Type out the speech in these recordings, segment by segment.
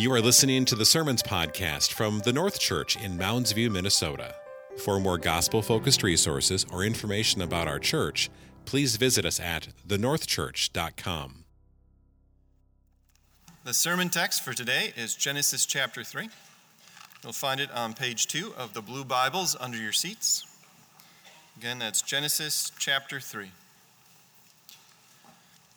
You are listening to the Sermons Podcast from the North Church in Mounds View, Minnesota. For more gospel focused resources or information about our church, please visit us at thenorthchurch.com. The sermon text for today is Genesis chapter 3. You'll find it on page 2 of the blue Bibles under your seats. Again, that's Genesis chapter 3.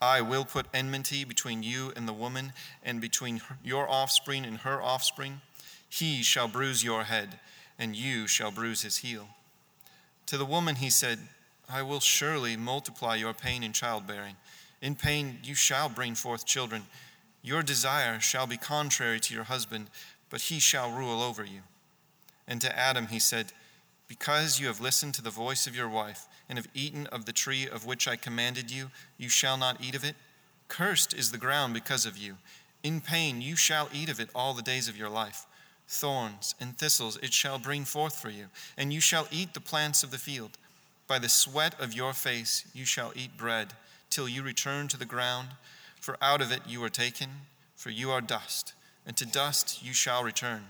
I will put enmity between you and the woman, and between your offspring and her offspring. He shall bruise your head, and you shall bruise his heel. To the woman he said, I will surely multiply your pain in childbearing. In pain you shall bring forth children. Your desire shall be contrary to your husband, but he shall rule over you. And to Adam he said, Because you have listened to the voice of your wife, and have eaten of the tree of which I commanded you, you shall not eat of it. Cursed is the ground because of you. In pain you shall eat of it all the days of your life. Thorns and thistles it shall bring forth for you, and you shall eat the plants of the field. By the sweat of your face you shall eat bread, till you return to the ground, for out of it you are taken, for you are dust, and to dust you shall return.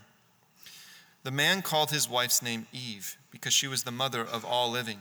The man called his wife's name Eve, because she was the mother of all living.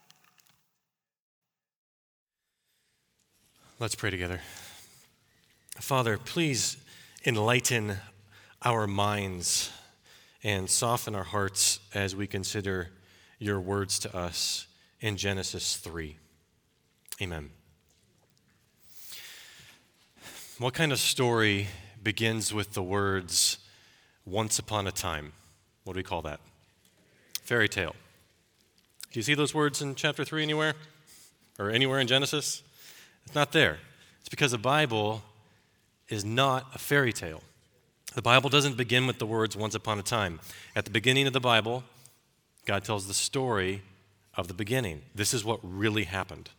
Let's pray together. Father, please enlighten our minds and soften our hearts as we consider your words to us in Genesis 3. Amen. What kind of story begins with the words, once upon a time? What do we call that? Fairy tale. Do you see those words in chapter 3 anywhere? Or anywhere in Genesis? It's not there. It's because the Bible is not a fairy tale. The Bible doesn't begin with the words once upon a time. At the beginning of the Bible, God tells the story of the beginning. This is what really happened.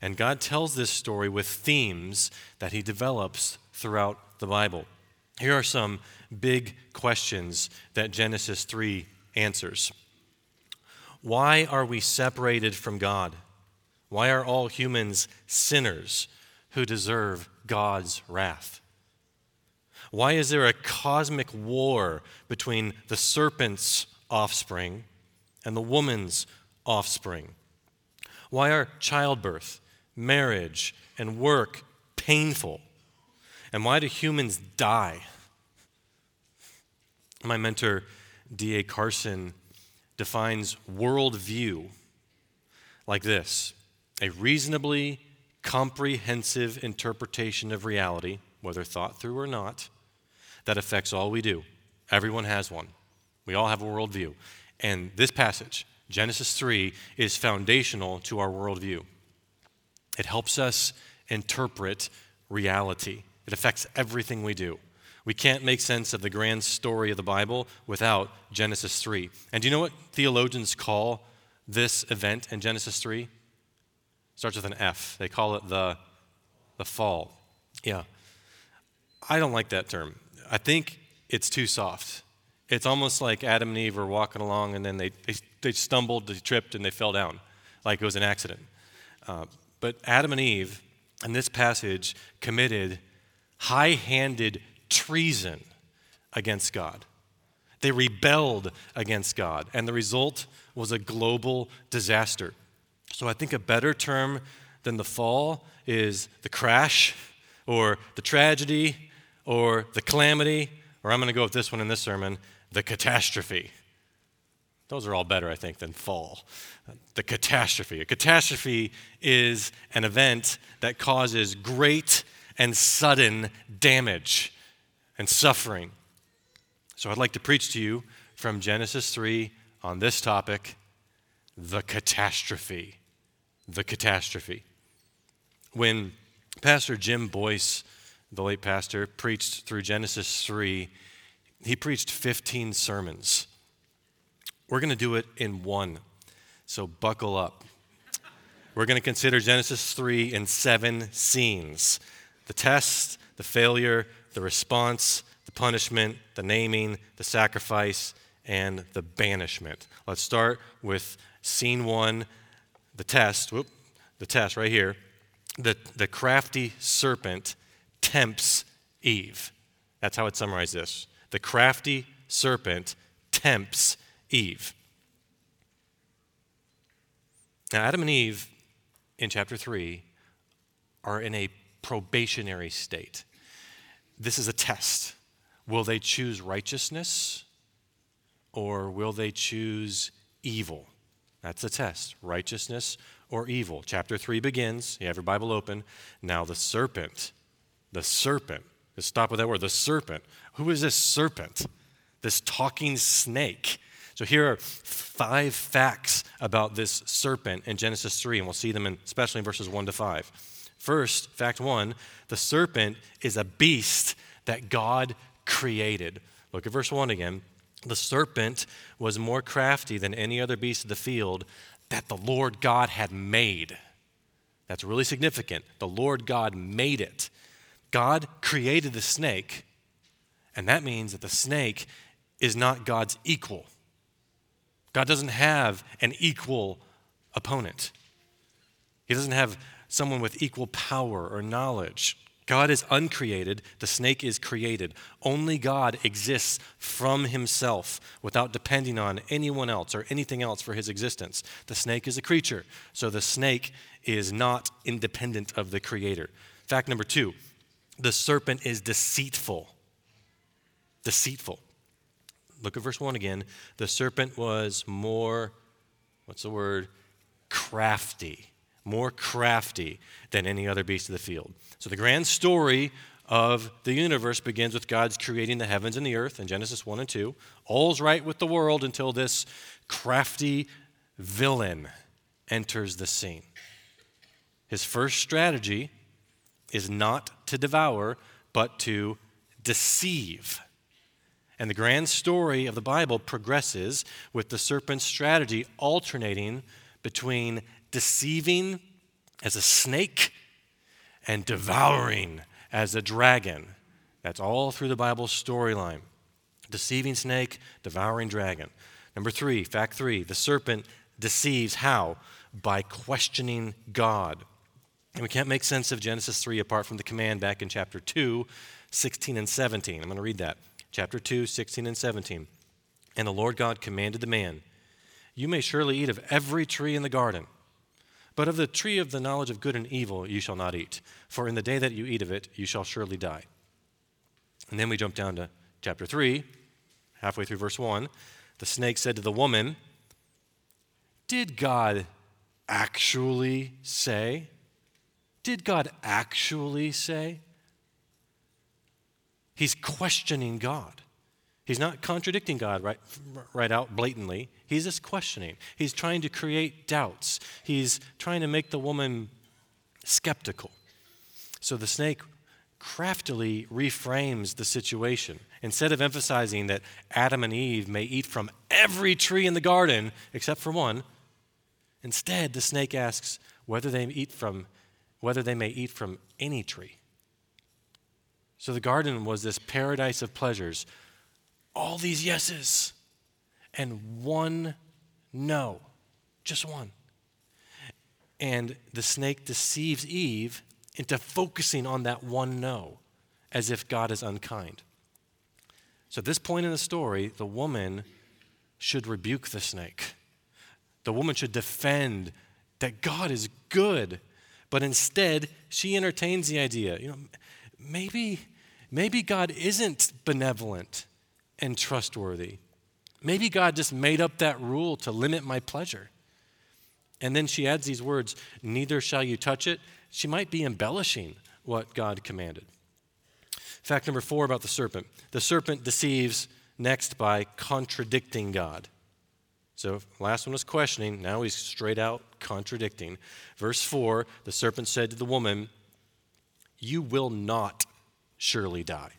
And God tells this story with themes that He develops throughout the Bible. Here are some big questions that Genesis 3 answers Why are we separated from God? Why are all humans sinners who deserve God's wrath? Why is there a cosmic war between the serpent's offspring and the woman's offspring? Why are childbirth, marriage, and work painful? And why do humans die? My mentor, D.A. Carson, defines worldview like this a reasonably comprehensive interpretation of reality, whether thought through or not, that affects all we do. Everyone has one. We all have a worldview. And this passage, Genesis 3, is foundational to our worldview. It helps us interpret reality, it affects everything we do. We can't make sense of the grand story of the Bible without Genesis 3. And do you know what theologians call this event in Genesis 3? Starts with an F. They call it the, the fall. Yeah. I don't like that term. I think it's too soft. It's almost like Adam and Eve were walking along and then they, they, they stumbled, they tripped, and they fell down, like it was an accident. Uh, but Adam and Eve, in this passage, committed high handed treason against God. They rebelled against God, and the result was a global disaster. So I think a better term than the fall is the crash or the tragedy or the calamity, or I'm going to go with this one in this sermon the catastrophe. Those are all better, I think, than fall. The catastrophe. A catastrophe is an event that causes great and sudden damage and suffering. So I'd like to preach to you from Genesis 3 on this topic the catastrophe the catastrophe. When Pastor Jim Boice, the late pastor, preached through Genesis 3, he preached 15 sermons. We're going to do it in one, so buckle up. We're going to consider Genesis 3 in seven scenes the test, the failure, the response, the punishment, the naming, the sacrifice, and the banishment. Let's start with scene one the test, whoop, the test right here, the, the crafty serpent tempts Eve. That's how it summarizes this. The crafty serpent tempts Eve. Now, Adam and Eve in chapter 3 are in a probationary state. This is a test. Will they choose righteousness or will they choose evil? That's the test righteousness or evil. Chapter 3 begins. You have your Bible open. Now, the serpent, the serpent, let's stop with that word, the serpent. Who is this serpent? This talking snake. So here are five facts about this serpent in Genesis 3, and we'll see them in, especially in verses 1 to 5. First, fact one the serpent is a beast that God created. Look at verse 1 again. The serpent was more crafty than any other beast of the field that the Lord God had made. That's really significant. The Lord God made it. God created the snake, and that means that the snake is not God's equal. God doesn't have an equal opponent, He doesn't have someone with equal power or knowledge. God is uncreated, the snake is created. Only God exists from himself without depending on anyone else or anything else for his existence. The snake is a creature, so the snake is not independent of the creator. Fact number two the serpent is deceitful. Deceitful. Look at verse 1 again. The serpent was more, what's the word? Crafty more crafty than any other beast of the field. So the grand story of the universe begins with God's creating the heavens and the earth in Genesis 1 and 2. All's right with the world until this crafty villain enters the scene. His first strategy is not to devour, but to deceive. And the grand story of the Bible progresses with the serpent's strategy alternating between deceiving as a snake and devouring as a dragon. That's all through the Bible storyline. Deceiving snake, devouring dragon. Number three, fact three, the serpent deceives how? By questioning God. And we can't make sense of Genesis 3 apart from the command back in chapter 2, 16 and 17. I'm going to read that. Chapter 2, 16 and 17. And the Lord God commanded the man, You may surely eat of every tree in the garden. But of the tree of the knowledge of good and evil you shall not eat, for in the day that you eat of it you shall surely die. And then we jump down to chapter 3, halfway through verse 1. The snake said to the woman, Did God actually say? Did God actually say? He's questioning God. He's not contradicting God right, right out blatantly. He's just questioning. He's trying to create doubts. He's trying to make the woman skeptical. So the snake craftily reframes the situation. Instead of emphasizing that Adam and Eve may eat from every tree in the garden except for one, instead the snake asks whether they eat from whether they may eat from any tree. So the garden was this paradise of pleasures all these yeses and one no, just one. And the snake deceives Eve into focusing on that one no, as if God is unkind. So, at this point in the story, the woman should rebuke the snake. The woman should defend that God is good. But instead, she entertains the idea, you know, maybe, maybe God isn't benevolent and trustworthy. Maybe God just made up that rule to limit my pleasure. And then she adds these words, neither shall you touch it. She might be embellishing what God commanded. Fact number four about the serpent the serpent deceives next by contradicting God. So, last one was questioning, now he's straight out contradicting. Verse 4 the serpent said to the woman, You will not surely die.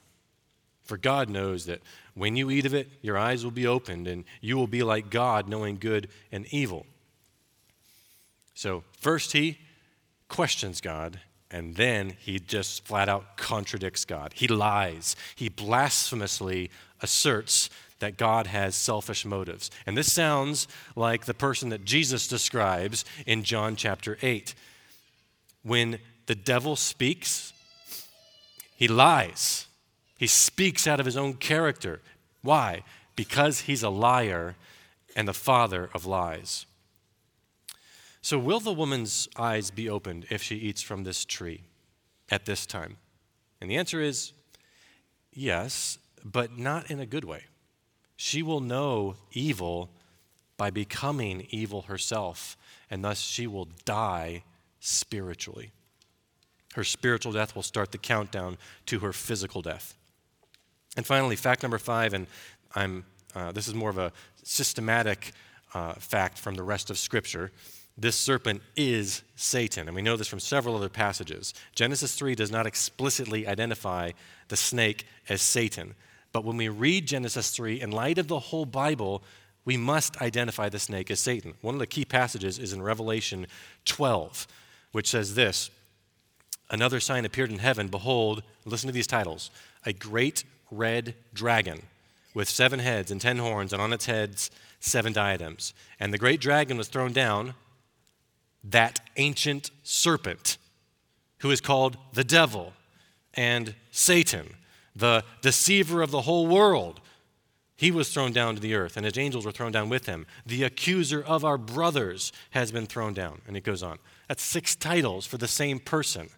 For God knows that when you eat of it, your eyes will be opened, and you will be like God, knowing good and evil. So, first he questions God, and then he just flat out contradicts God. He lies. He blasphemously asserts that God has selfish motives. And this sounds like the person that Jesus describes in John chapter 8. When the devil speaks, he lies. He speaks out of his own character. Why? Because he's a liar and the father of lies. So, will the woman's eyes be opened if she eats from this tree at this time? And the answer is yes, but not in a good way. She will know evil by becoming evil herself, and thus she will die spiritually. Her spiritual death will start the countdown to her physical death. And finally, fact number five, and I'm, uh, this is more of a systematic uh, fact from the rest of Scripture. This serpent is Satan, and we know this from several other passages. Genesis 3 does not explicitly identify the snake as Satan, but when we read Genesis 3 in light of the whole Bible, we must identify the snake as Satan. One of the key passages is in Revelation 12, which says this Another sign appeared in heaven. Behold, listen to these titles a great red dragon with seven heads and ten horns, and on its heads seven diadems. And the great dragon was thrown down, that ancient serpent, who is called the devil and Satan, the deceiver of the whole world. He was thrown down to the earth, and his angels were thrown down with him. The accuser of our brothers has been thrown down. And it goes on. That's six titles for the same person.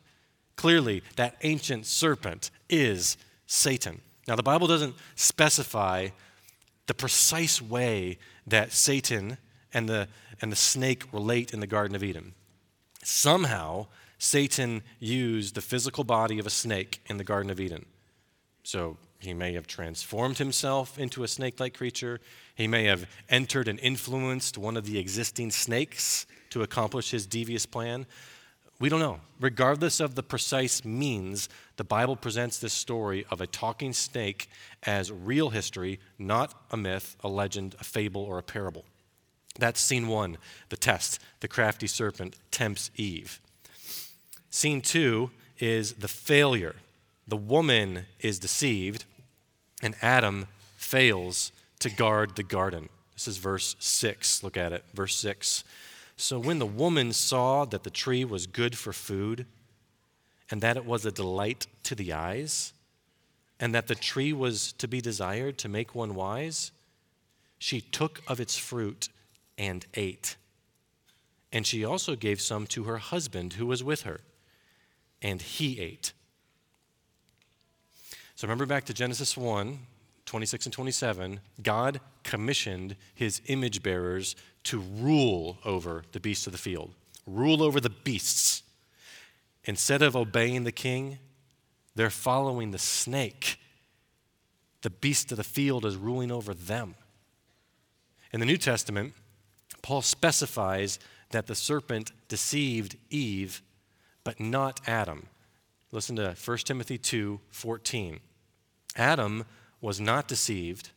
Clearly, that ancient serpent is Satan. Now, the Bible doesn't specify the precise way that Satan and the, and the snake relate in the Garden of Eden. Somehow, Satan used the physical body of a snake in the Garden of Eden. So he may have transformed himself into a snake like creature. He may have entered and influenced one of the existing snakes to accomplish his devious plan. We don't know. Regardless of the precise means, the Bible presents this story of a talking snake as real history, not a myth, a legend, a fable, or a parable. That's scene one, the test. The crafty serpent tempts Eve. Scene two is the failure. The woman is deceived, and Adam fails to guard the garden. This is verse 6. Look at it. Verse 6. So when the woman saw that the tree was good for food, and that it was a delight to the eyes, and that the tree was to be desired to make one wise, she took of its fruit and ate. and she also gave some to her husband who was with her, and he ate. So remember back to Genesis 1 26 and 27. God commissioned his image bearers to rule over the beasts of the field, rule over the beasts. Instead of obeying the king, they're following the snake. The beast of the field is ruling over them. In the New Testament, Paul specifies that the serpent deceived Eve, but not Adam. Listen to 1 Timothy 2 14. Adam was not deceived,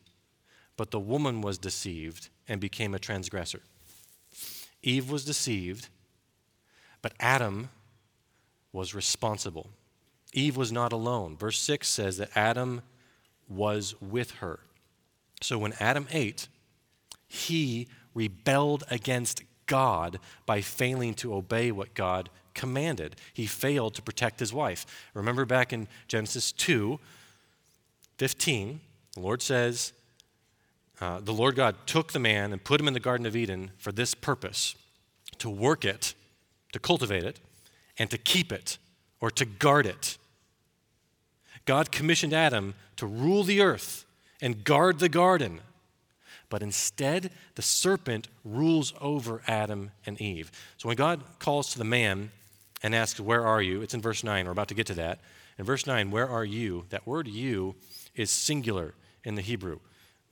but the woman was deceived and became a transgressor. Eve was deceived, but Adam was responsible. Eve was not alone. Verse 6 says that Adam was with her. So when Adam ate, he rebelled against God by failing to obey what God commanded. He failed to protect his wife. Remember back in Genesis 2 15, the Lord says, uh, The Lord God took the man and put him in the Garden of Eden for this purpose to work it, to cultivate it, and to keep it or to guard it. God commissioned Adam to rule the earth and guard the garden. But instead, the serpent rules over Adam and Eve. So when God calls to the man and asks, Where are you? It's in verse 9. We're about to get to that. In verse 9, where are you? That word you is singular in the Hebrew.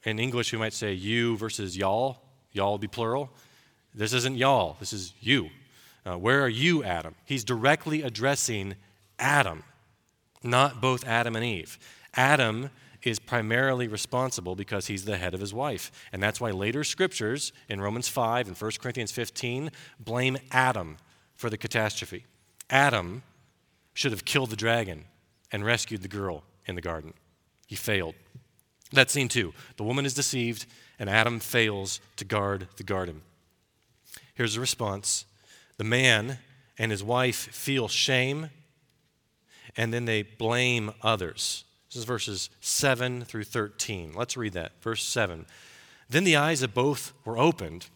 In English, we might say you versus y'all. Y'all be plural. This isn't y'all, this is you. Uh, where are you, Adam? He's directly addressing Adam, not both Adam and Eve. Adam is primarily responsible because he's the head of his wife. And that's why later scriptures in Romans 5 and 1 Corinthians 15 blame Adam for the catastrophe. Adam should have killed the dragon and rescued the girl in the garden. He failed. That's scene two. The woman is deceived, and Adam fails to guard the garden. Here's the response the man and his wife feel shame, and then they blame others. This is verses 7 through 13. Let's read that. Verse 7. Then the eyes of both were opened,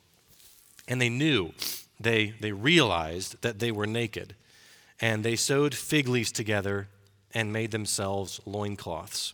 and they knew, they, they realized that they were naked. And they sewed fig leaves together and made themselves loincloths.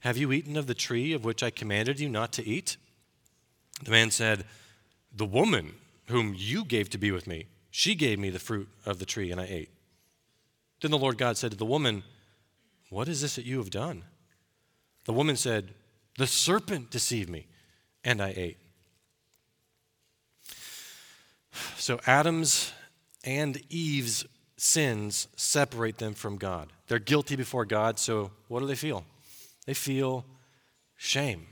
Have you eaten of the tree of which I commanded you not to eat? The man said, The woman whom you gave to be with me, she gave me the fruit of the tree, and I ate. Then the Lord God said to the woman, What is this that you have done? The woman said, The serpent deceived me, and I ate. So Adam's and Eve's sins separate them from God. They're guilty before God, so what do they feel? They feel shame.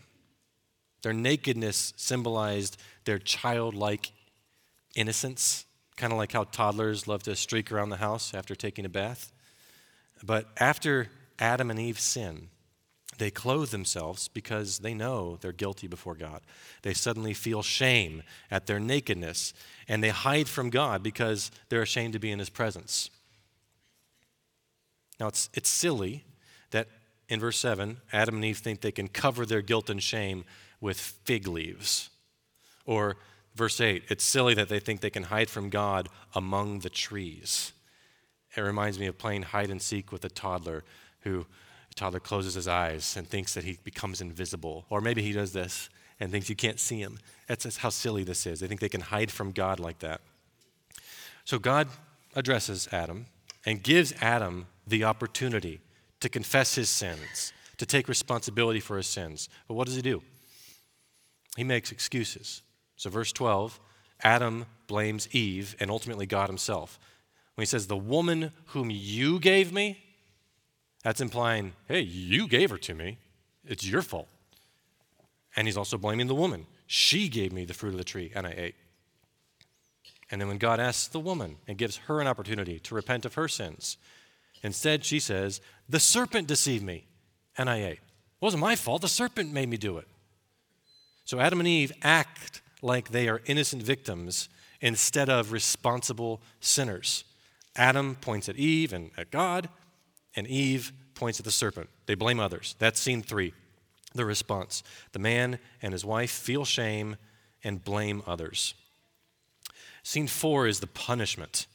Their nakedness symbolized their childlike innocence, kind of like how toddlers love to streak around the house after taking a bath. But after Adam and Eve sin, they clothe themselves because they know they're guilty before God. They suddenly feel shame at their nakedness, and they hide from God because they're ashamed to be in His presence. Now, it's, it's silly in verse 7, Adam and Eve think they can cover their guilt and shame with fig leaves. Or verse 8, it's silly that they think they can hide from God among the trees. It reminds me of playing hide and seek with a toddler who the toddler closes his eyes and thinks that he becomes invisible. Or maybe he does this and thinks you can't see him. That's how silly this is. They think they can hide from God like that. So God addresses Adam and gives Adam the opportunity to confess his sins, to take responsibility for his sins. But what does he do? He makes excuses. So, verse 12 Adam blames Eve and ultimately God himself. When he says, The woman whom you gave me, that's implying, hey, you gave her to me. It's your fault. And he's also blaming the woman. She gave me the fruit of the tree and I ate. And then when God asks the woman and gives her an opportunity to repent of her sins, instead she says, The serpent deceived me, and I ate. It wasn't my fault. The serpent made me do it. So Adam and Eve act like they are innocent victims instead of responsible sinners. Adam points at Eve and at God, and Eve points at the serpent. They blame others. That's scene three. The response the man and his wife feel shame and blame others. Scene four is the punishment.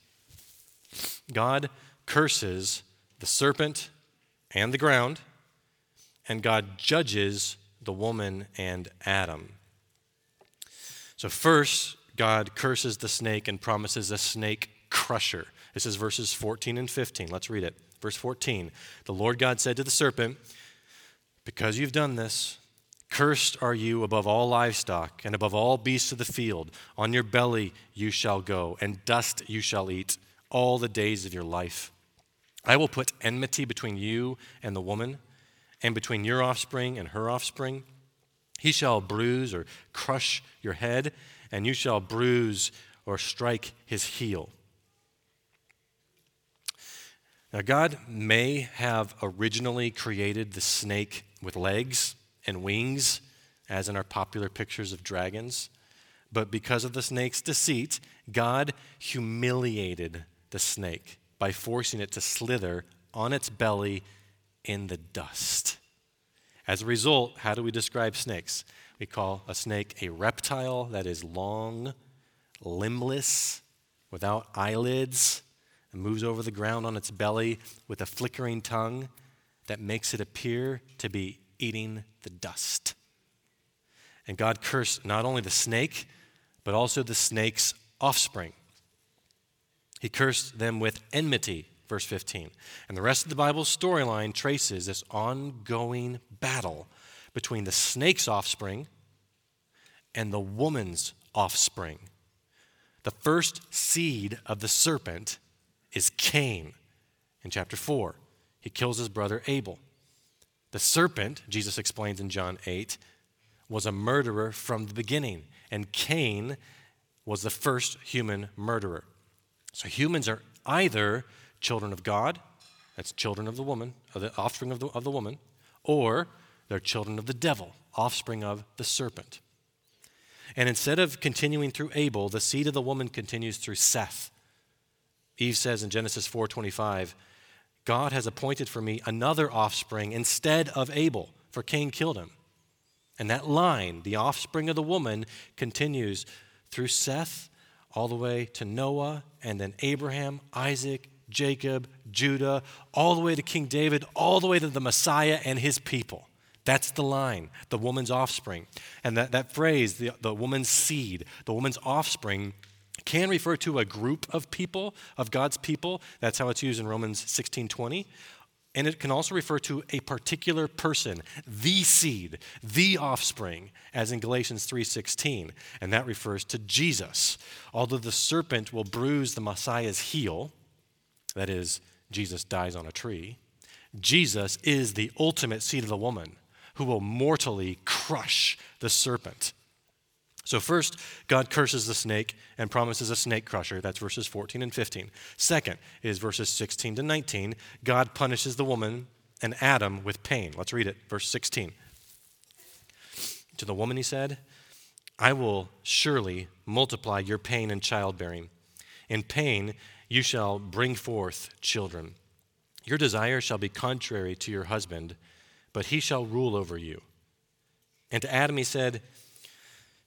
God curses the serpent and the ground, and God judges the woman and Adam. So, first, God curses the snake and promises a snake crusher. This is verses 14 and 15. Let's read it. Verse 14 The Lord God said to the serpent, Because you've done this, cursed are you above all livestock and above all beasts of the field. On your belly you shall go, and dust you shall eat all the days of your life. I will put enmity between you and the woman, and between your offspring and her offspring. He shall bruise or crush your head, and you shall bruise or strike his heel. Now, God may have originally created the snake with legs and wings, as in our popular pictures of dragons, but because of the snake's deceit, God humiliated the snake by forcing it to slither on its belly in the dust. As a result, how do we describe snakes? We call a snake a reptile that is long, limbless, without eyelids, and moves over the ground on its belly with a flickering tongue that makes it appear to be eating the dust. And God cursed not only the snake, but also the snake's offspring. He cursed them with enmity, verse 15. And the rest of the Bible's storyline traces this ongoing battle between the snake's offspring and the woman's offspring. The first seed of the serpent is Cain in chapter 4. He kills his brother Abel. The serpent, Jesus explains in John 8, was a murderer from the beginning, and Cain was the first human murderer. So humans are either children of God, that's children of the woman, of the offspring of the, of the woman, or they're children of the devil, offspring of the serpent. And instead of continuing through Abel, the seed of the woman continues through Seth. Eve says in Genesis 4:25, God has appointed for me another offspring instead of Abel, for Cain killed him. And that line, the offspring of the woman, continues through Seth all the way to Noah and then Abraham, Isaac, Jacob, Judah, all the way to King David, all the way to the Messiah and his people. That's the line, the woman's offspring. And that, that phrase, the, the woman's seed, the woman's offspring, can refer to a group of people, of God's people. That's how it's used in Romans 16:20. And it can also refer to a particular person, the seed, the offspring, as in Galatians 3:16, and that refers to Jesus. Although the serpent will bruise the Messiah's heel, that is Jesus dies on a tree, Jesus is the ultimate seed of the woman who will mortally crush the serpent. So, first, God curses the snake and promises a snake crusher. That's verses 14 and 15. Second is verses 16 to 19. God punishes the woman and Adam with pain. Let's read it. Verse 16. To the woman, he said, I will surely multiply your pain in childbearing. In pain, you shall bring forth children. Your desire shall be contrary to your husband, but he shall rule over you. And to Adam, he said,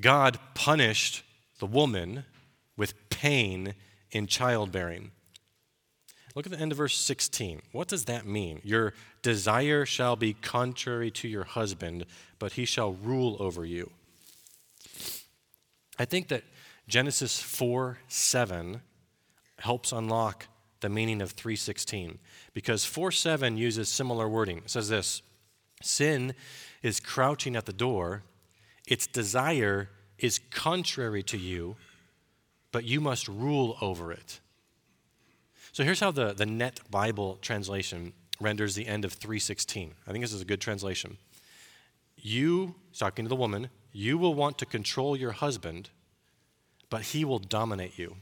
God punished the woman with pain in childbearing. Look at the end of verse 16. What does that mean? Your desire shall be contrary to your husband, but he shall rule over you. I think that Genesis 4 7 helps unlock the meaning of 316 because 4 7 uses similar wording. It says this Sin is crouching at the door, its desire is contrary to you, but you must rule over it. So here's how the, the Net Bible translation renders the end of 316. I think this is a good translation. You, talking to the woman, you will want to control your husband, but he will dominate you.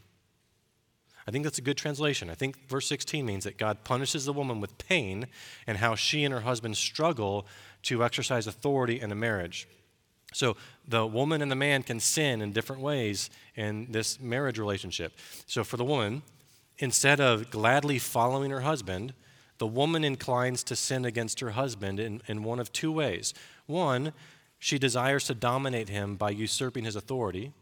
I think that's a good translation. I think verse 16 means that God punishes the woman with pain and how she and her husband struggle to exercise authority in a marriage. So the woman and the man can sin in different ways in this marriage relationship. So for the woman, instead of gladly following her husband, the woman inclines to sin against her husband in, in one of two ways. One, she desires to dominate him by usurping his authority,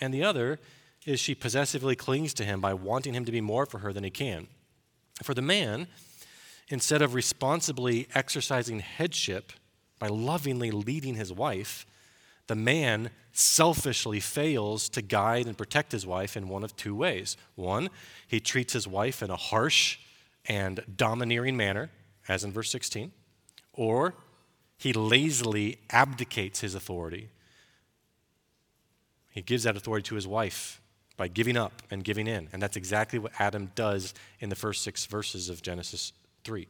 and the other is she possessively clings to him by wanting him to be more for her than he can. For the man, instead of responsibly exercising headship by lovingly leading his wife, the man selfishly fails to guide and protect his wife in one of two ways. One, he treats his wife in a harsh and domineering manner, as in verse 16, or he lazily abdicates his authority. He gives that authority to his wife by giving up and giving in. And that's exactly what Adam does in the first six verses of Genesis 3.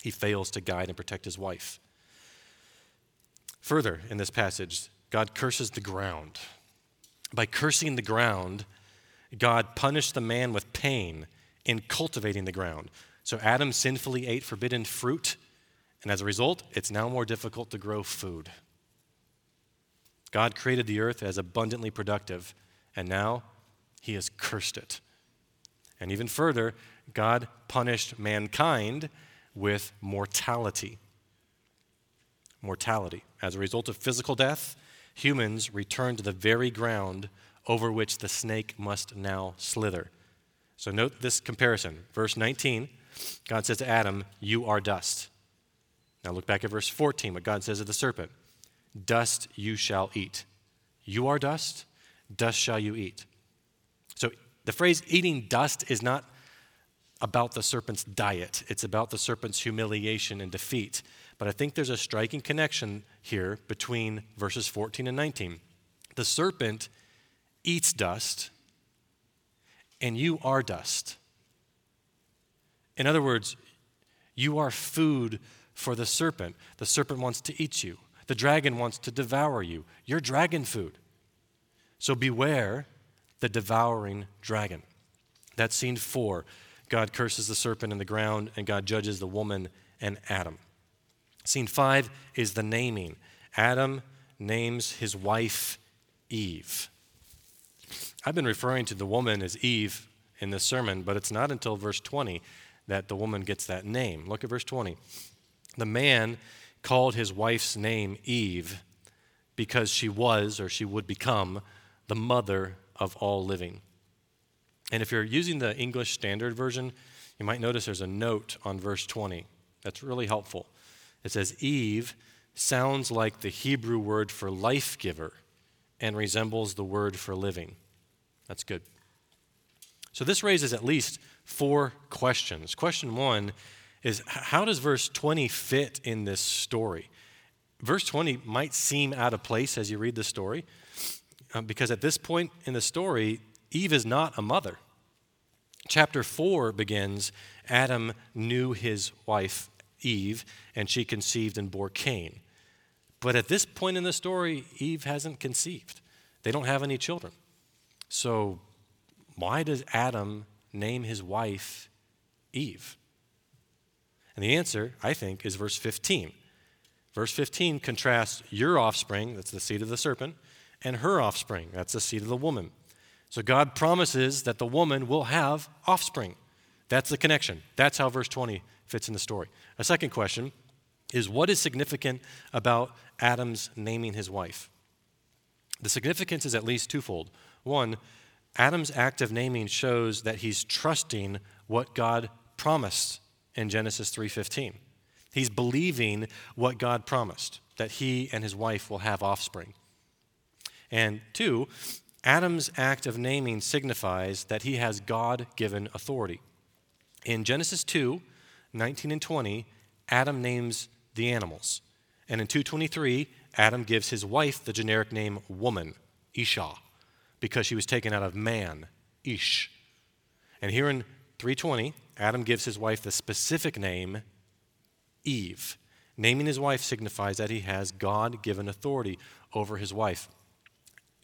He fails to guide and protect his wife. Further, in this passage, God curses the ground. By cursing the ground, God punished the man with pain in cultivating the ground. So Adam sinfully ate forbidden fruit, and as a result, it's now more difficult to grow food. God created the earth as abundantly productive, and now he has cursed it. And even further, God punished mankind with mortality. Mortality. As a result of physical death, humans return to the very ground over which the snake must now slither. So note this comparison. Verse 19, God says to Adam, You are dust. Now look back at verse 14, what God says to the serpent Dust you shall eat. You are dust, dust shall you eat. So the phrase eating dust is not about the serpent's diet, it's about the serpent's humiliation and defeat. But I think there's a striking connection here between verses 14 and 19. The serpent eats dust, and you are dust. In other words, you are food for the serpent. The serpent wants to eat you, the dragon wants to devour you. You're dragon food. So beware the devouring dragon. That's scene four. God curses the serpent in the ground, and God judges the woman and Adam. Scene five is the naming. Adam names his wife Eve. I've been referring to the woman as Eve in this sermon, but it's not until verse 20 that the woman gets that name. Look at verse 20. The man called his wife's name Eve because she was, or she would become, the mother of all living. And if you're using the English Standard Version, you might notice there's a note on verse 20. That's really helpful. It says, Eve sounds like the Hebrew word for life giver and resembles the word for living. That's good. So this raises at least four questions. Question one is how does verse 20 fit in this story? Verse 20 might seem out of place as you read the story, uh, because at this point in the story, Eve is not a mother. Chapter 4 begins Adam knew his wife Eve, and she conceived and bore Cain. But at this point in the story, Eve hasn't conceived. They don't have any children. So, why does Adam name his wife Eve? And the answer, I think, is verse 15. Verse 15 contrasts your offspring, that's the seed of the serpent, and her offspring, that's the seed of the woman. So God promises that the woman will have offspring. That's the connection. That's how verse 20 fits in the story. A second question is what is significant about Adam's naming his wife? The significance is at least twofold. One, Adam's act of naming shows that he's trusting what God promised in Genesis 3:15. He's believing what God promised, that he and his wife will have offspring. And two, Adam's act of naming signifies that he has God given authority. In Genesis 2 19 and 20, Adam names the animals. And in 223, Adam gives his wife the generic name woman, Isha, because she was taken out of man, Ish. And here in 320, Adam gives his wife the specific name Eve. Naming his wife signifies that he has God given authority over his wife.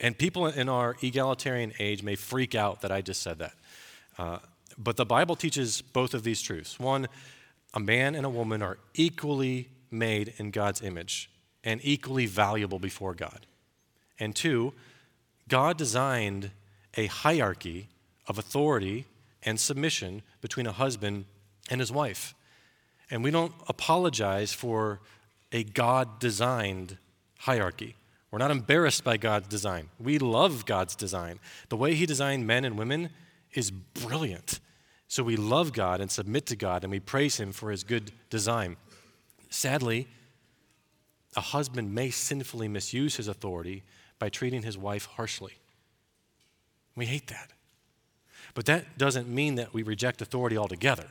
And people in our egalitarian age may freak out that I just said that. Uh, but the Bible teaches both of these truths. One, a man and a woman are equally made in God's image and equally valuable before God. And two, God designed a hierarchy of authority and submission between a husband and his wife. And we don't apologize for a God designed hierarchy. We're not embarrassed by God's design. We love God's design. The way He designed men and women is brilliant. So we love God and submit to God and we praise Him for His good design. Sadly, a husband may sinfully misuse his authority by treating his wife harshly. We hate that. But that doesn't mean that we reject authority altogether.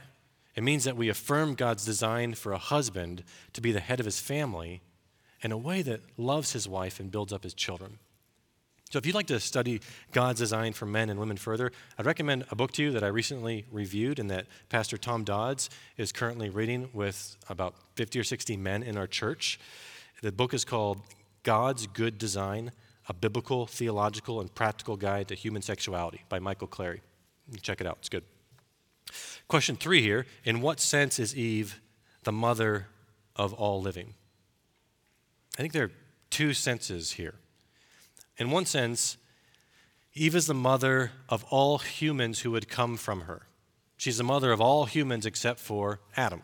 It means that we affirm God's design for a husband to be the head of his family in a way that loves his wife and builds up his children. So, if you'd like to study God's design for men and women further, I'd recommend a book to you that I recently reviewed and that Pastor Tom Dodds is currently reading with about 50 or 60 men in our church. The book is called God's Good Design A Biblical, Theological, and Practical Guide to Human Sexuality by Michael Clary. Check it out, it's good. Question three here In what sense is Eve the mother of all living? I think there are two senses here. In one sense, Eve is the mother of all humans who would come from her. She's the mother of all humans except for Adam.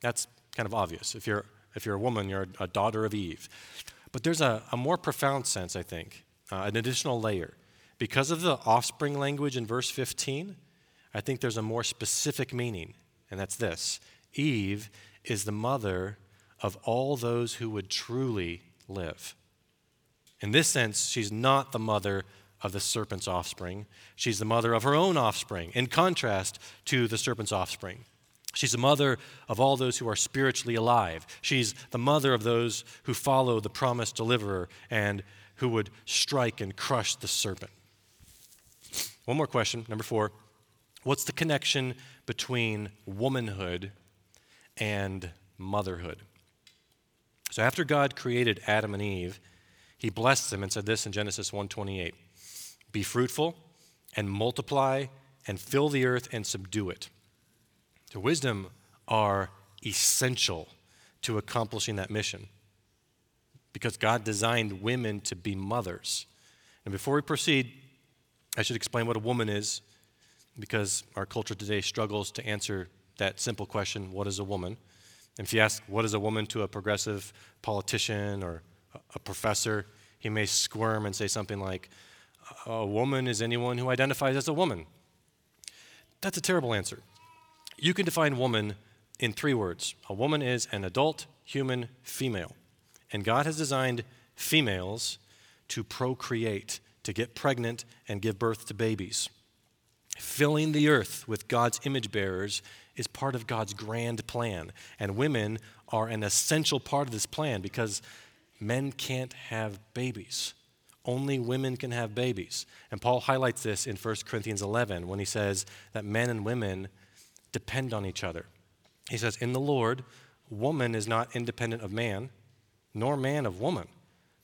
That's kind of obvious. If you're, if you're a woman, you're a daughter of Eve. But there's a, a more profound sense, I think, uh, an additional layer. Because of the offspring language in verse 15, I think there's a more specific meaning, and that's this Eve is the mother of all those who would truly live. In this sense, she's not the mother of the serpent's offspring. She's the mother of her own offspring, in contrast to the serpent's offspring. She's the mother of all those who are spiritually alive. She's the mother of those who follow the promised deliverer and who would strike and crush the serpent. One more question, number four. What's the connection between womanhood and motherhood? So after God created Adam and Eve, he blessed them and said this in Genesis 1:28. Be fruitful and multiply and fill the earth and subdue it. The wisdom are essential to accomplishing that mission because God designed women to be mothers. And before we proceed, I should explain what a woman is because our culture today struggles to answer that simple question what is a woman? And if you ask, what is a woman to a progressive politician or a professor, he may squirm and say something like, a woman is anyone who identifies as a woman. That's a terrible answer. You can define woman in three words a woman is an adult human female. And God has designed females to procreate, to get pregnant and give birth to babies. Filling the earth with God's image bearers is part of God's grand plan. And women are an essential part of this plan because men can't have babies. Only women can have babies. And Paul highlights this in 1 Corinthians 11 when he says that men and women depend on each other. He says, In the Lord, woman is not independent of man, nor man of woman.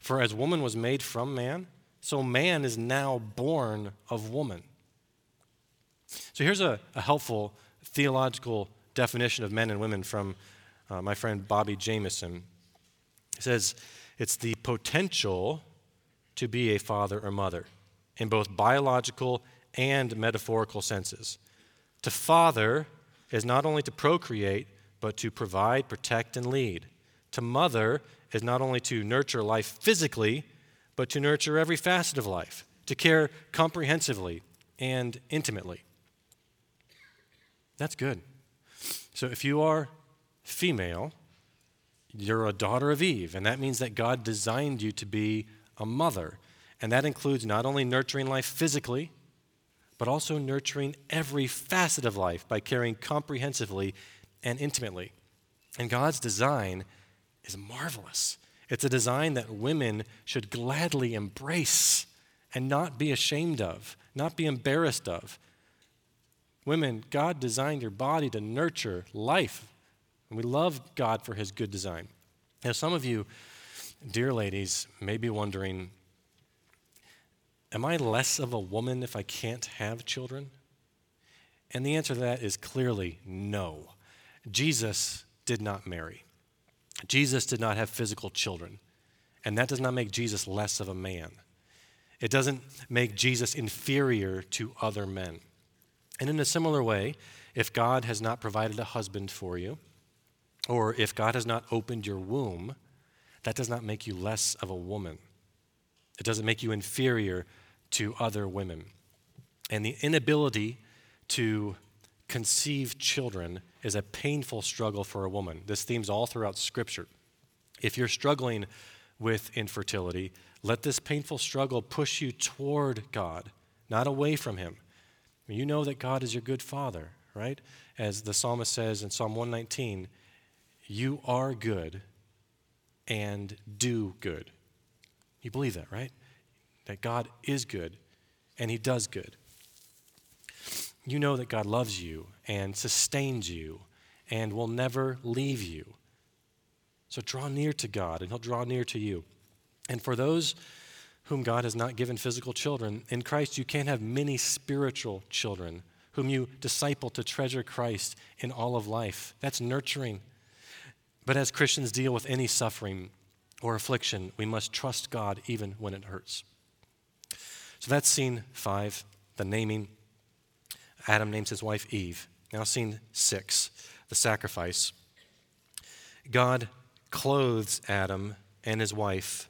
For as woman was made from man, so man is now born of woman. So here's a, a helpful theological definition of men and women from uh, my friend Bobby Jamieson. He says it's the potential to be a father or mother in both biological and metaphorical senses. To father is not only to procreate, but to provide, protect, and lead. To mother is not only to nurture life physically, but to nurture every facet of life, to care comprehensively and intimately. That's good. So if you are female, you're a daughter of Eve, and that means that God designed you to be a mother. And that includes not only nurturing life physically, but also nurturing every facet of life by caring comprehensively and intimately. And God's design is marvelous. It's a design that women should gladly embrace and not be ashamed of, not be embarrassed of. Women, God designed your body to nurture life. And we love God for his good design. Now, some of you, dear ladies, may be wondering Am I less of a woman if I can't have children? And the answer to that is clearly no. Jesus did not marry. Jesus did not have physical children. And that does not make Jesus less of a man. It doesn't make Jesus inferior to other men. And in a similar way, if God has not provided a husband for you, or if God has not opened your womb, that does not make you less of a woman. It doesn't make you inferior to other women. And the inability to conceive children is a painful struggle for a woman. This theme's all throughout Scripture. If you're struggling with infertility, let this painful struggle push you toward God, not away from Him. You know that God is your good Father, right? As the psalmist says in Psalm 119, you are good and do good. You believe that, right? that God is good and He does good. You know that God loves you and sustains you and will never leave you. So draw near to God and He'll draw near to you. And for those whom God has not given physical children, in Christ you can have many spiritual children whom you disciple to treasure Christ in all of life. That's nurturing. But as Christians deal with any suffering or affliction, we must trust God even when it hurts. So that's scene five, the naming. Adam names his wife Eve. Now, scene six, the sacrifice. God clothes Adam and his wife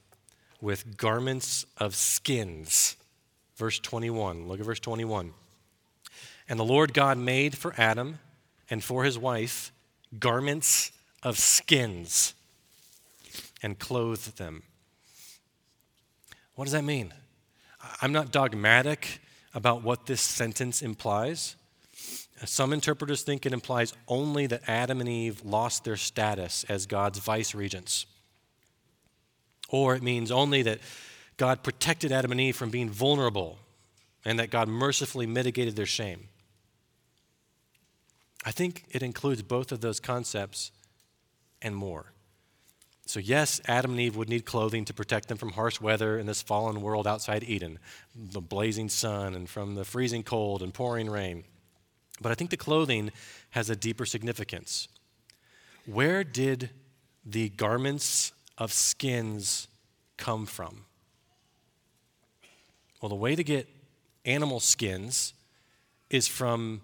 with garments of skins. Verse 21. Look at verse 21. And the Lord God made for Adam and for his wife garments of skins and clothed them. What does that mean? I'm not dogmatic about what this sentence implies. Some interpreters think it implies only that Adam and Eve lost their status as God's vice regents. Or it means only that God protected Adam and Eve from being vulnerable and that God mercifully mitigated their shame. I think it includes both of those concepts and more. So, yes, Adam and Eve would need clothing to protect them from harsh weather in this fallen world outside Eden, the blazing sun, and from the freezing cold and pouring rain. But I think the clothing has a deeper significance. Where did the garments of skins come from? Well, the way to get animal skins is from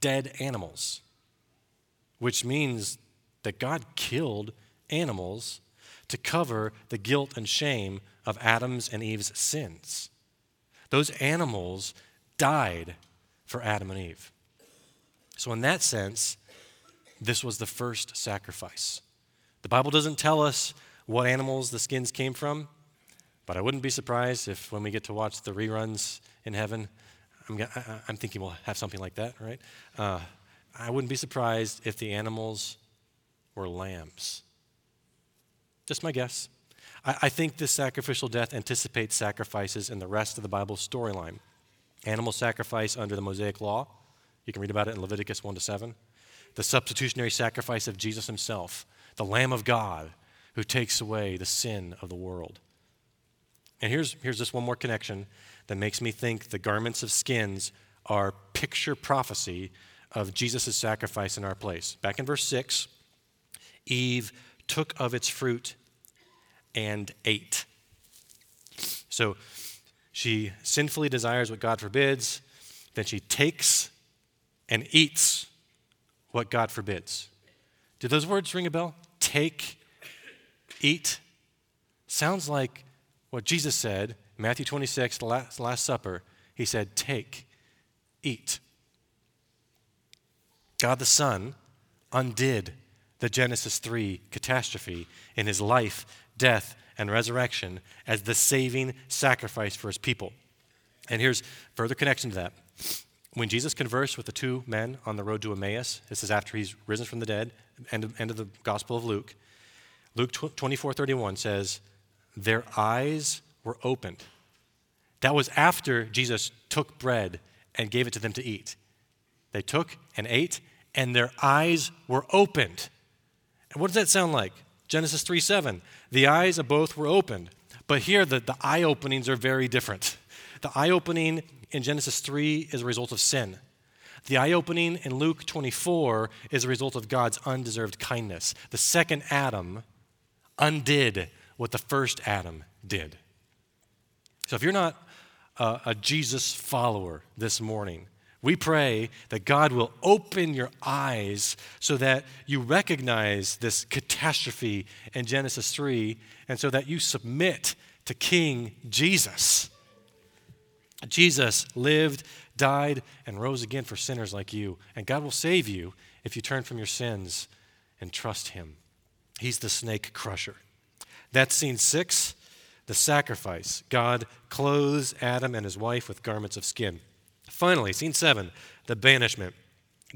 dead animals, which means that God killed animals to cover the guilt and shame of Adam's and Eve's sins. Those animals died for Adam and Eve. So, in that sense, this was the first sacrifice. The Bible doesn't tell us what animals the skins came from, but I wouldn't be surprised if when we get to watch the reruns in heaven, I'm, I'm thinking we'll have something like that, right? Uh, I wouldn't be surprised if the animals were lambs. Just my guess. I, I think this sacrificial death anticipates sacrifices in the rest of the Bible's storyline. Animal sacrifice under the Mosaic Law. You can read about it in Leviticus 1 to 7. The substitutionary sacrifice of Jesus himself, the Lamb of God who takes away the sin of the world. And here's, here's just one more connection that makes me think the garments of skins are picture prophecy of Jesus' sacrifice in our place. Back in verse 6, Eve took of its fruit and ate. So she sinfully desires what God forbids, then she takes and eats what God forbids. Do those words ring a bell? Take, eat. Sounds like what Jesus said, Matthew 26, the last, last Supper. He said, Take, eat. God the Son undid the Genesis 3 catastrophe in his life, death, and resurrection as the saving sacrifice for his people. And here's further connection to that. When Jesus conversed with the two men on the road to Emmaus, this is after he's risen from the dead, end of, end of the Gospel of Luke. Luke 24 31 says, Their eyes were opened. That was after Jesus took bread and gave it to them to eat. They took and ate, and their eyes were opened. And what does that sound like? Genesis 3 7. The eyes of both were opened. But here, the, the eye openings are very different. The eye opening in Genesis 3 is a result of sin. The eye opening in Luke 24 is a result of God's undeserved kindness. The second Adam undid what the first Adam did. So if you're not a, a Jesus follower this morning, we pray that God will open your eyes so that you recognize this catastrophe in Genesis 3 and so that you submit to King Jesus. Jesus lived, died, and rose again for sinners like you. And God will save you if you turn from your sins and trust Him. He's the snake crusher. That's scene six the sacrifice. God clothes Adam and his wife with garments of skin. Finally, scene seven the banishment.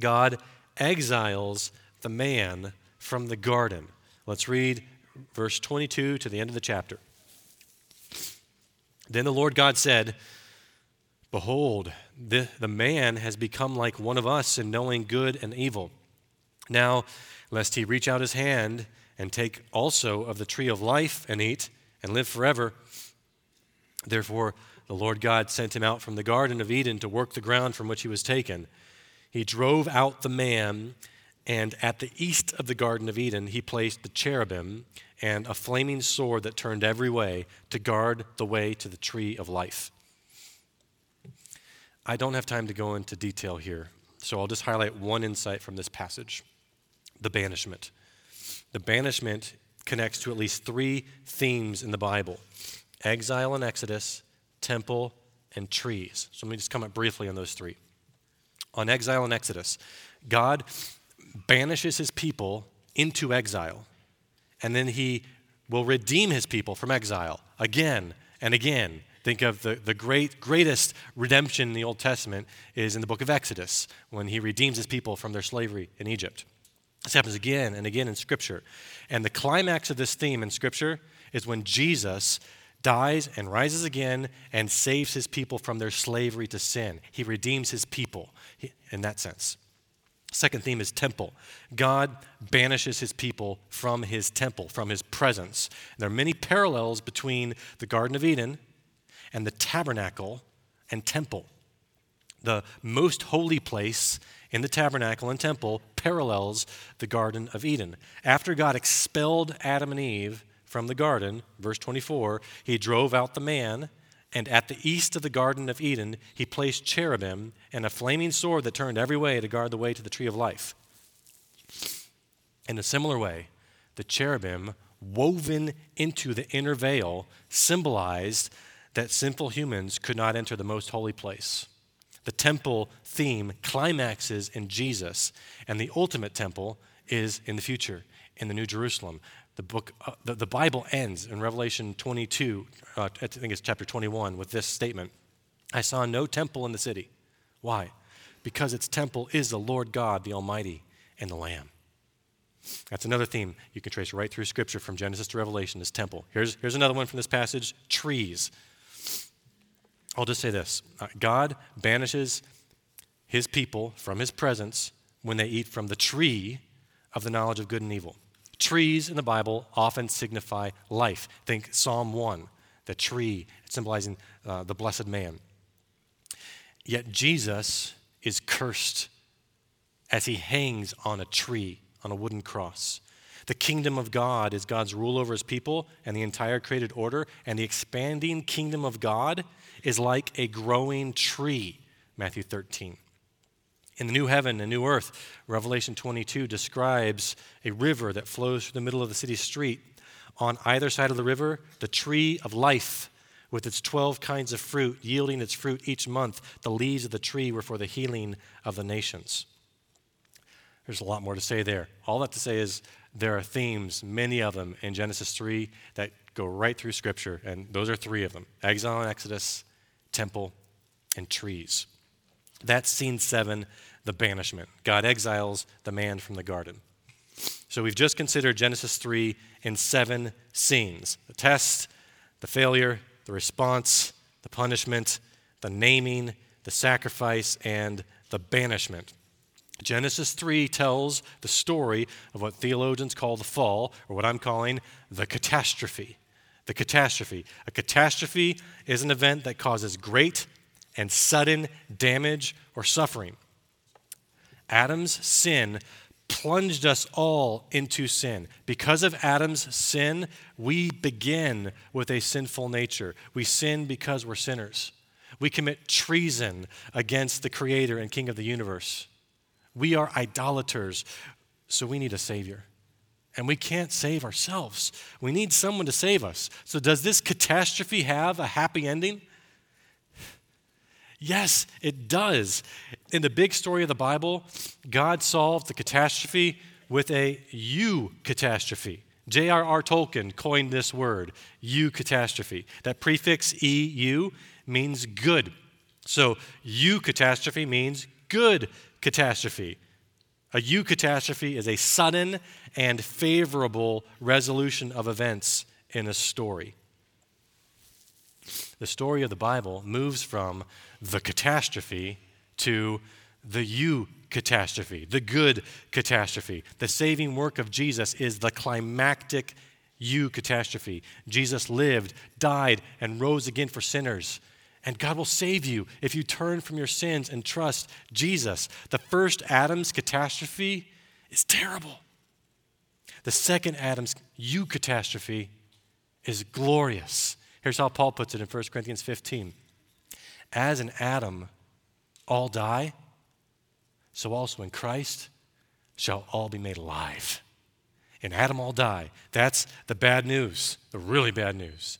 God exiles the man from the garden. Let's read verse 22 to the end of the chapter. Then the Lord God said, Behold, the, the man has become like one of us in knowing good and evil. Now, lest he reach out his hand and take also of the tree of life and eat and live forever. Therefore, the Lord God sent him out from the Garden of Eden to work the ground from which he was taken. He drove out the man, and at the east of the Garden of Eden, he placed the cherubim and a flaming sword that turned every way to guard the way to the tree of life. I don't have time to go into detail here, so I'll just highlight one insight from this passage the banishment. The banishment connects to at least three themes in the Bible exile in Exodus, temple, and trees. So let me just comment briefly on those three. On exile and Exodus, God banishes his people into exile, and then he will redeem his people from exile again and again Think of the, the great, greatest redemption in the Old Testament is in the book of Exodus, when he redeems his people from their slavery in Egypt. This happens again and again in Scripture. And the climax of this theme in Scripture is when Jesus dies and rises again and saves his people from their slavery to sin. He redeems his people in that sense. Second theme is temple. God banishes his people from his temple, from his presence. There are many parallels between the Garden of Eden and the tabernacle and temple. The most holy place in the tabernacle and temple parallels the Garden of Eden. After God expelled Adam and Eve from the garden, verse 24, he drove out the man, and at the east of the Garden of Eden, he placed cherubim and a flaming sword that turned every way to guard the way to the tree of life. In a similar way, the cherubim woven into the inner veil symbolized that sinful humans could not enter the most holy place. The temple theme climaxes in Jesus, and the ultimate temple is in the future, in the New Jerusalem. The book, uh, the, the, Bible ends in Revelation 22, uh, I think it's chapter 21, with this statement I saw no temple in the city. Why? Because its temple is the Lord God, the Almighty, and the Lamb. That's another theme you can trace right through Scripture from Genesis to Revelation is temple. Here's, here's another one from this passage trees. I'll just say this uh, God banishes his people from his presence when they eat from the tree of the knowledge of good and evil. Trees in the Bible often signify life. Think Psalm 1, the tree symbolizing uh, the blessed man. Yet Jesus is cursed as he hangs on a tree, on a wooden cross. The kingdom of God is God's rule over his people and the entire created order, and the expanding kingdom of God is like a growing tree, Matthew 13. In the new heaven and new earth, Revelation 22 describes a river that flows through the middle of the city street. On either side of the river, the tree of life with its 12 kinds of fruit, yielding its fruit each month. The leaves of the tree were for the healing of the nations. There's a lot more to say there. All that to say is there are themes, many of them in Genesis 3, that Go right through Scripture, and those are three of them exile and Exodus, temple, and trees. That's scene seven, the banishment. God exiles the man from the garden. So we've just considered Genesis 3 in seven scenes the test, the failure, the response, the punishment, the naming, the sacrifice, and the banishment. Genesis 3 tells the story of what theologians call the fall, or what I'm calling the catastrophe. The catastrophe. A catastrophe is an event that causes great and sudden damage or suffering. Adam's sin plunged us all into sin. Because of Adam's sin, we begin with a sinful nature. We sin because we're sinners. We commit treason against the Creator and King of the universe. We are idolaters, so we need a Savior. And we can't save ourselves. We need someone to save us. So, does this catastrophe have a happy ending? Yes, it does. In the big story of the Bible, God solved the catastrophe with a eucatastrophe. J.R.R. Tolkien coined this word, eucatastrophe. That prefix EU means good. So, eucatastrophe means good catastrophe. A eucatastrophe is a sudden and favorable resolution of events in a story. The story of the Bible moves from the catastrophe to the you catastrophe, the good catastrophe. The saving work of Jesus is the climactic eucatastrophe. Jesus lived, died, and rose again for sinners. And God will save you if you turn from your sins and trust Jesus. The first Adam's catastrophe is terrible. The second Adam's eucatastrophe is glorious. Here's how Paul puts it in 1 Corinthians 15 As in Adam all die, so also in Christ shall all be made alive. In Adam all die. That's the bad news, the really bad news.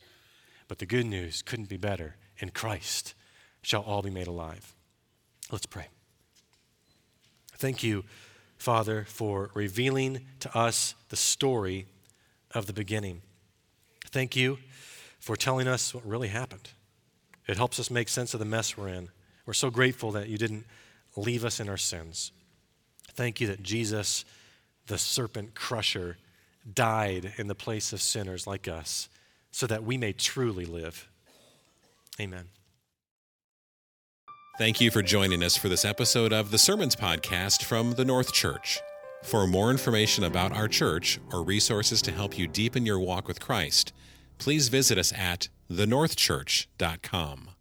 But the good news couldn't be better in Christ shall all be made alive. Let's pray. Thank you, Father, for revealing to us the story of the beginning. Thank you for telling us what really happened. It helps us make sense of the mess we're in. We're so grateful that you didn't leave us in our sins. Thank you that Jesus, the serpent crusher, died in the place of sinners like us so that we may truly live. Amen. Thank you for joining us for this episode of the Sermons Podcast from the North Church. For more information about our church or resources to help you deepen your walk with Christ, please visit us at thenorthchurch.com.